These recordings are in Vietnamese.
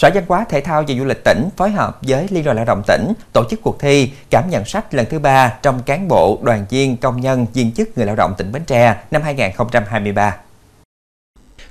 Sở Văn hóa Thể thao và Du lịch tỉnh phối hợp với Liên đoàn Lao động tỉnh tổ chức cuộc thi cảm nhận sách lần thứ ba trong cán bộ, đoàn viên, công nhân, viên chức người lao động tỉnh Bến Tre năm 2023.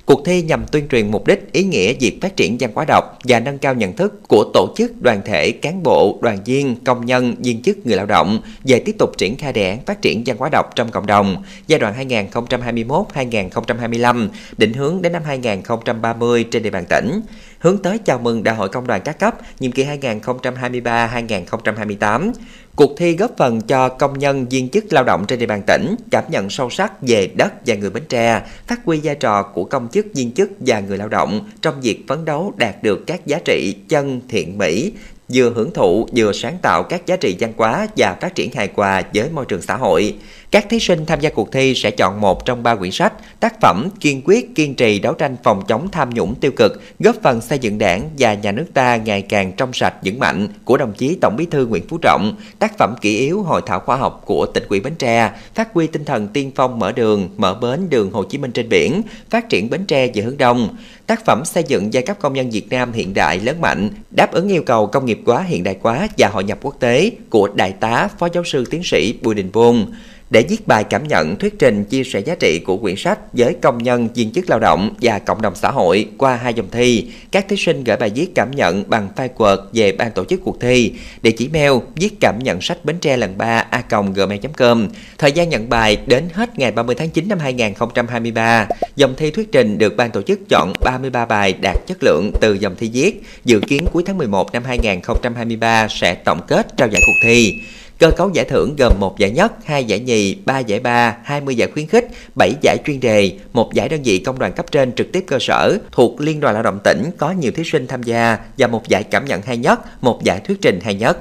Cuộc thi nhằm tuyên truyền mục đích, ý nghĩa việc phát triển văn hóa đọc và nâng cao nhận thức của tổ chức, đoàn thể, cán bộ, đoàn viên, công nhân, viên chức, người lao động về tiếp tục triển khai đề án phát triển văn hóa đọc trong cộng đồng giai đoạn 2021-2025, định hướng đến năm 2030 trên địa bàn tỉnh, hướng tới chào mừng Đại hội Công đoàn các cấp nhiệm kỳ 2023-2028. Cuộc thi góp phần cho công nhân viên chức lao động trên địa bàn tỉnh cảm nhận sâu sắc về đất và người Bến Tre, phát huy vai trò của công chức viên chức và người lao động trong việc phấn đấu đạt được các giá trị chân thiện mỹ, vừa hưởng thụ vừa sáng tạo các giá trị văn hóa và phát triển hài hòa với môi trường xã hội. Các thí sinh tham gia cuộc thi sẽ chọn một trong ba quyển sách, tác phẩm kiên quyết kiên trì đấu tranh phòng chống tham nhũng tiêu cực, góp phần xây dựng đảng và nhà nước ta ngày càng trong sạch vững mạnh của đồng chí Tổng bí thư Nguyễn Phú Trọng, tác phẩm kỷ yếu hội thảo khoa học của tỉnh ủy Bến Tre, phát huy tinh thần tiên phong mở đường, mở bến đường Hồ Chí Minh trên biển, phát triển Bến Tre về hướng đông, tác phẩm xây dựng giai cấp công nhân Việt Nam hiện đại lớn mạnh, đáp ứng yêu cầu công nghiệp quá hiện đại quá và hội nhập quốc tế của Đại tá Phó Giáo sư Tiến sĩ Bùi Đình Vôn để viết bài cảm nhận, thuyết trình, chia sẻ giá trị của quyển sách với công nhân, viên chức lao động và cộng đồng xã hội qua hai dòng thi. Các thí sinh gửi bài viết cảm nhận bằng file Word về ban tổ chức cuộc thi. Địa chỉ mail viết cảm nhận sách Bến Tre lần 3 a gmail.com. Thời gian nhận bài đến hết ngày 30 tháng 9 năm 2023. Dòng thi thuyết trình được ban tổ chức chọn 33 bài đạt chất lượng từ dòng thi viết. Dự kiến cuối tháng 11 năm 2023 sẽ tổng kết trao giải cuộc thi. Cơ cấu giải thưởng gồm một giải nhất, hai giải nhì, ba giải ba, 20 giải khuyến khích, 7 giải chuyên đề, một giải đơn vị công đoàn cấp trên trực tiếp cơ sở thuộc Liên đoàn Lao động tỉnh có nhiều thí sinh tham gia và một giải cảm nhận hay nhất, một giải thuyết trình hay nhất.